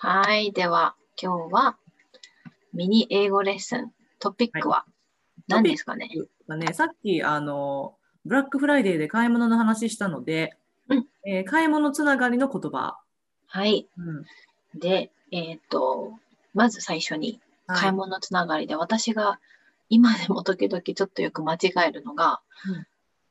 はい。では、今日はミニ英語レッスン。トピックは何ですかね、まあね、さっきあのブラックフライデーで買い物の話したので、うんえー買い物つながりの言葉。はい。うんで、えっ、と、まず最初にはい買い物つながりで、私が今でも時々ちょっとよく間違えるのが、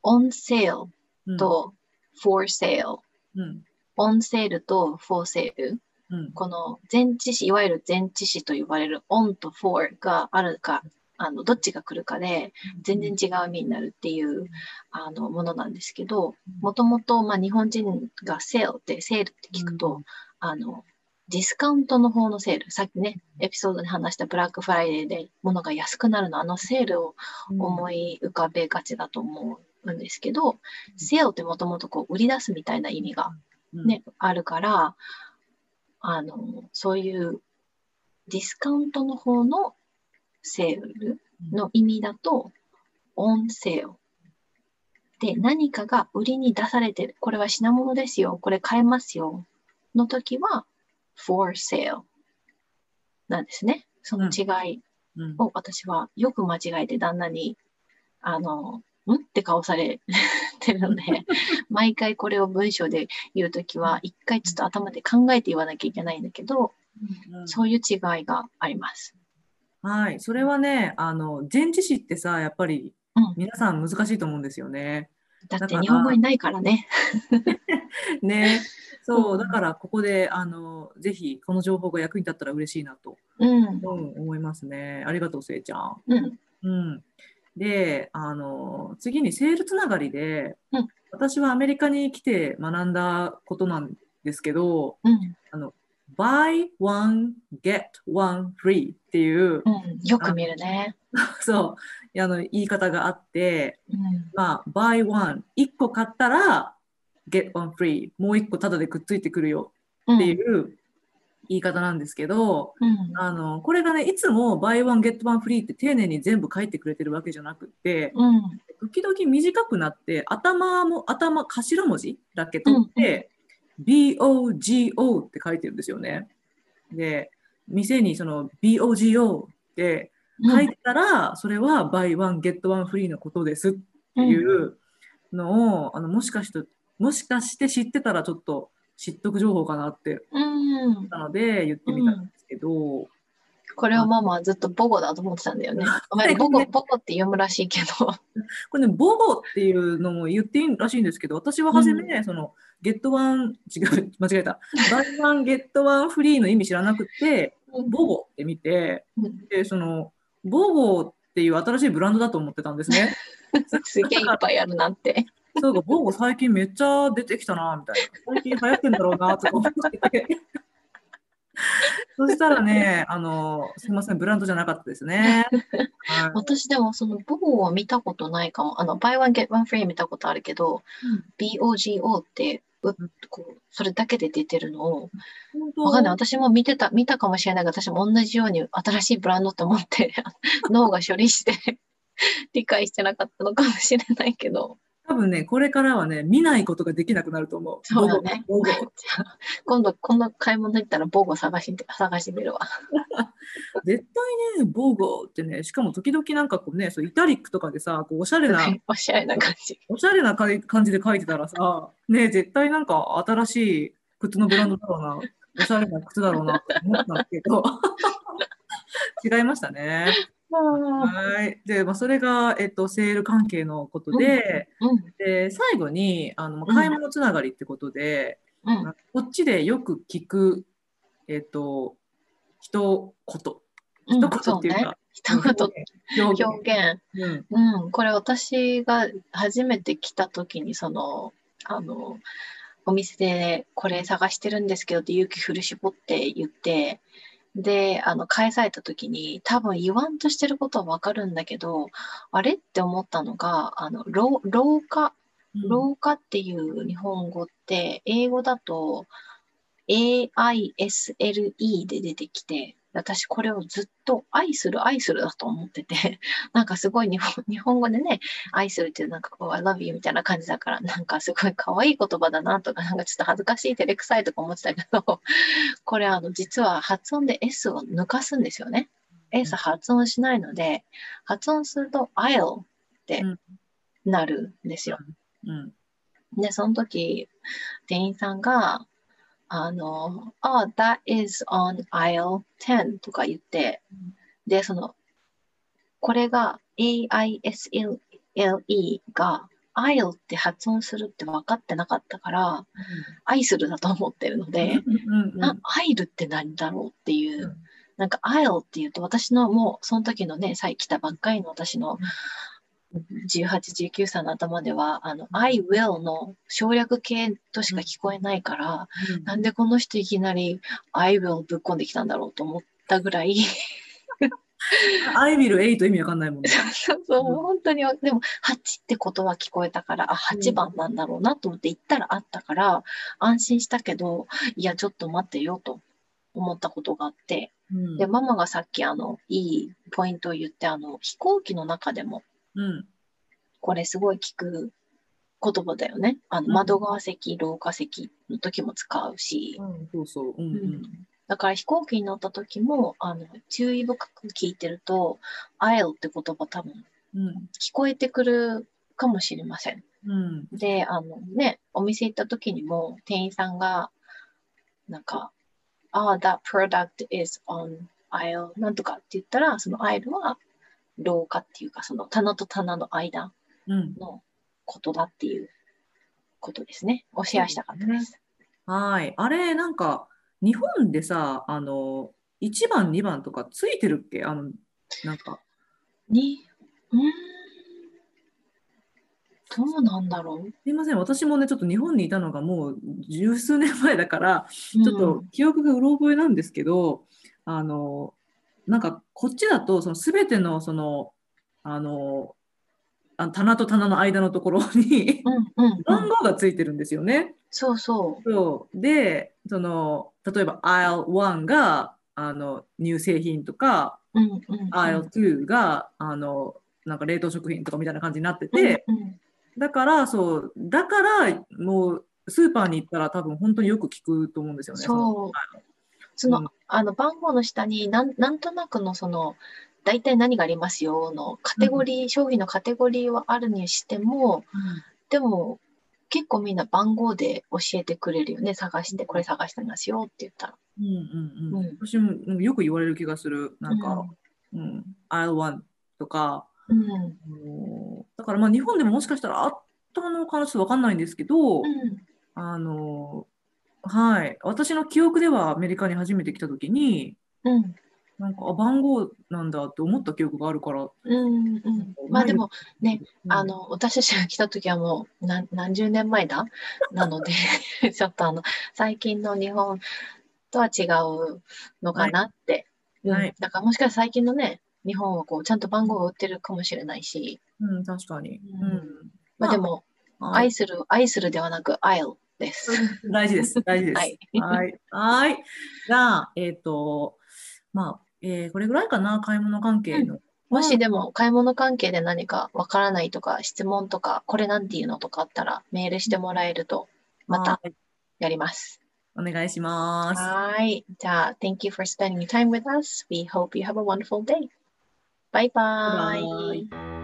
on sale うんと for sale。うん、on sale と for sale。うん。この前置詞、いわゆる前置詞と呼ばれる on と for があるか、あのどっちが来るかで全然違う意味になるっていうあのものなんですけど、もともとまあ日本人がセールって、セールって聞くと、うん。あの、ディスカウントの方のセール、さっきね、エピソードで話したブラックフライデーで物が安くなるの、あのセールを思い浮かべがちだと思うんですけど、セールってもともとこう売り出すみたいな意味がうん。ね、あるから、あの、そういうディスカウントの方のセールの意味だと、オンセール。で、何かが売りに出されてる。これは品物ですよ。これ買えますよ。の時は、for sale なんですね。その違いうんを私はよく間違えて旦那に、あの、んって顔されてるので、毎回これを文章で言うときは、一回ちょっと頭で考えて言わなきゃいけないんだけど、うんそういう違いがあります。はい、それはね、あの前置詞ってさ、やっぱりうん皆さん難しいと思うんですよね。だってだから日本語にないからね。ね、そうう、んだからここであのぜひこの情報が役に立ったら嬉しいなと、うん。うん思いますね。ありがとう、せいちゃん。うん。うん、であの次にセールつながりで、うん私はアメリカに来て学んだことなんですけどうん。buy one get one free っていう、うん。よく見るね。そうあの言い方があって、うん。まあ、buy one 1個買ったら get one free もう1個タダでくっついてくるようん。っていう言い方なんですけど、うん。あのこれがねいつも buy one get one free って丁寧に全部書いてくれてるわけじゃなくって、うん。時々短くなって頭も頭頭文字だけ取って、BOGO って書いてるんですよね。で店にその BOGO って書いてたら、それは buy one get one free のことですっていうのを、あのもしかしてもしかして知ってたらちょっと知っとく情報かなってうん。思ったので言ってみたんですけど、これをママはずっとボゴだと思ってたんだよね。お前ボゴ、ボゴ って読むらしいけど。これね、ボゴっていうのも言っていいらしいんですけど、私は初め、その、ゲットワン、違う、間違えた。バイワン、ゲットワンフリーの意味知らなくて、ボゴって見て、うんで、その、ボゴっていう新しいブランドだと思ってたんですね。すげえいっぱいあるなって。そうか、ボゴ最近めっちゃ出てきたな、みたいな。最近流行ってんだろうな、とか思ってて。そしたらね、あの、すみません、ブランドじゃなかったですね。はい私でもそのボゴは見たことないかも。あの、buy one get one free 見たことあるけど、BOGO ってうこうそれだけで出てるのを、わかんない。私も見てた、見たかもしれないが、私も同じように新しいブランドと思って、脳が処理して理解してなかったのかもしれないけど。多分ね、これからはね、見ないことができなくなると思う。そうだね。今度、今度買い物行ったらボゴ探して、探してみるわ。絶対ね、ボーゴーってね、しかも時々なんかこうね、そうイタリックとかでさ、こうおしゃれな、おしゃれな感じ。おしゃれな感じで書いてたらさ、ね、絶対なんか新しい靴のブランドだろうな、おしゃれな靴だろうなって思ったけど、違いましたね。はい。で、まあ、それが、えっと、セール関係のことで、うん。で、最後に、あの、まあ買い物つながりってことで、うん。こっちでよく聞く、えっと、一言。うん一言っていうか、一言、表現。表現。うんうん、これ私が初めて来た時にそのあのお店でこれ探してるんですけどって勇気振り絞って言ってであの返された時に多分言わんとしてることはわかるんだけどあれって思ったのがあの廊廊下廊下っていう日本語って英語だと AISLE で出てきて私これをずっと愛する愛するだと思ってて、なんかすごい日本日本語でね、愛するってなんかこう、I love you みたいな感じだから、なんかすごい可愛い言葉だなとか、なんかちょっと恥ずかしい、照れくさいとか思ってたけど、これあの実は発音で S を抜かすんですよね。S 発音しないので、発音すると I'll ってなるんですよ。うん、で、その時、店員さんが、あの、oh, that is on aisle 10とか言って、で、その、これが AISLE が aisle って発音するって分かってなかったから、うん、愛するだと思ってるので、うんうん、アイルって何だろうっていう、なんか aisle っていうと私のもうその時のね、さえ来たばっかりの私の18、19歳の頭では、あの、I will の省略形としか聞こえないから、うん、なんでこの人いきなり I will ぶっこんできたんだろうと思ったぐらい。I will 8意味わかんないもんね。そうそう、うん、本当に、でも8ってことは聞こえたから、あ、8番なんだろうなと思って行ったらあったから、安心したけど、いや、ちょっと待ってよと思ったことがあって、うん、で、ママがさっきあの、いいポイントを言って、あの、飛行機の中でも、うん、これすごい聞く言葉だよね。あの窓側席、廊下席の時も使うし。うん、そうそう。うん、うん、だから飛行機に乗った時もあの注意深く聞いてると、I'll って言葉多分、聞こえてくるかもしれません。うん、で、あのね、お店行った時にも店員さんが、なんか、ああ、that product is on aisle なんとかって言ったら、その aisle は廊下っていうか、その棚と棚の間のことだっていうことですね。をシェアしたかったです。はい。あれ、なんか、日本でさ、あの、1番、2番とかついてるっけ？あの、なんか。に、うん。どうなんだろうすいません、私もね、ちょっと日本にいたのがもう十数年前だから、ちょっと記憶がうろ覚えなんですけど、うん、あの、なんかこっちだと、その全ての、その、あの、あ棚と棚の間のところに番号がついてるんですよね。そうそう。そうでその例えば Aisle1 があの乳製品とか、うんうんうん、Aisle2 があのなんか冷凍食品とかみたいな感じになってて、うんうん、だからそうだからもうスーパーに行ったら多分本当によく聞くと思うんですよね。そうその、うん、あの番号の下になんなんとなくのその大体何がありますよのカテゴリー、うん、商品のカテゴリーはあるにしても、うん、でも結構みんな番号で教えてくれるよね。探してこれ探してますよって言ったら。うんうんうん、うん、私もよく言われる気がする。なんか、うん、I'll とか、うん、だからまあ日本でももしかしたらあったのかなちょっと分かんないんですけど、あのはい。私の記憶ではアメリカに初めて来た時に、うん。なんかあ番号なんだって思った記憶があるから。うんうん、まあでもね、うん、あの私たちが来た時はもう何何十年前だ？なので ちょっとあの最近の日本とは違うのかなって、はい、うん、だからもしかしたら最近のね日本はこうちゃんと番号を売ってるかもしれないし、うん、確かに、うん、まあでも、愛する愛するではなく I'll です。大事です。大事です。はい。はい。はいじゃあ、えっ、ー、と、まあ、えー、これぐらいかな、買い物関係の。うん、もしでも買い物関係で何かわからないとか、質問とか、これなんていうのとかあったらメールしてもらえると、またやります。お願いします。はい。じゃあ、Thank you for spending time with us. We hope you have a wonderful day. Bye bye. bye, bye.